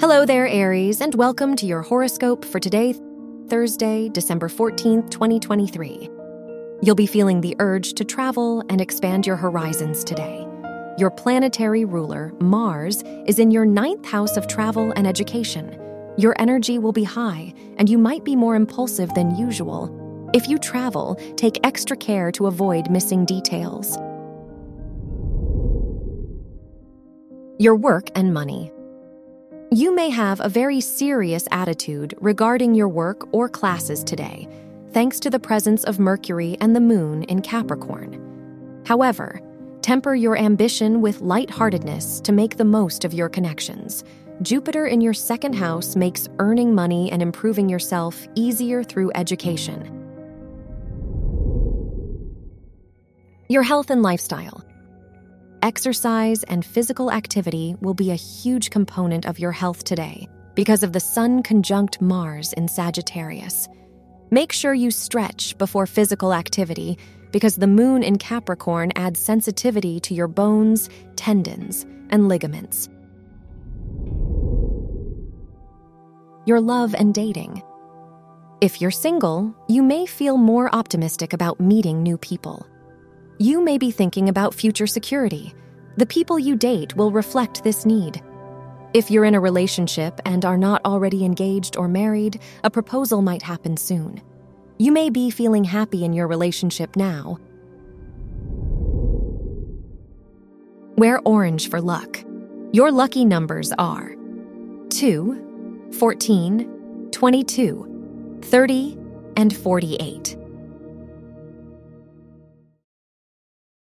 Hello there, Aries, and welcome to your horoscope for today, Thursday, December 14th, 2023. You'll be feeling the urge to travel and expand your horizons today. Your planetary ruler, Mars, is in your ninth house of travel and education. Your energy will be high, and you might be more impulsive than usual. If you travel, take extra care to avoid missing details. Your work and money. You may have a very serious attitude regarding your work or classes today, thanks to the presence of Mercury and the Moon in Capricorn. However, temper your ambition with lightheartedness to make the most of your connections. Jupiter in your second house makes earning money and improving yourself easier through education. Your health and lifestyle. Exercise and physical activity will be a huge component of your health today because of the Sun conjunct Mars in Sagittarius. Make sure you stretch before physical activity because the Moon in Capricorn adds sensitivity to your bones, tendons, and ligaments. Your love and dating. If you're single, you may feel more optimistic about meeting new people. You may be thinking about future security. The people you date will reflect this need. If you're in a relationship and are not already engaged or married, a proposal might happen soon. You may be feeling happy in your relationship now. Wear orange for luck. Your lucky numbers are 2, 14, 22, 30, and 48.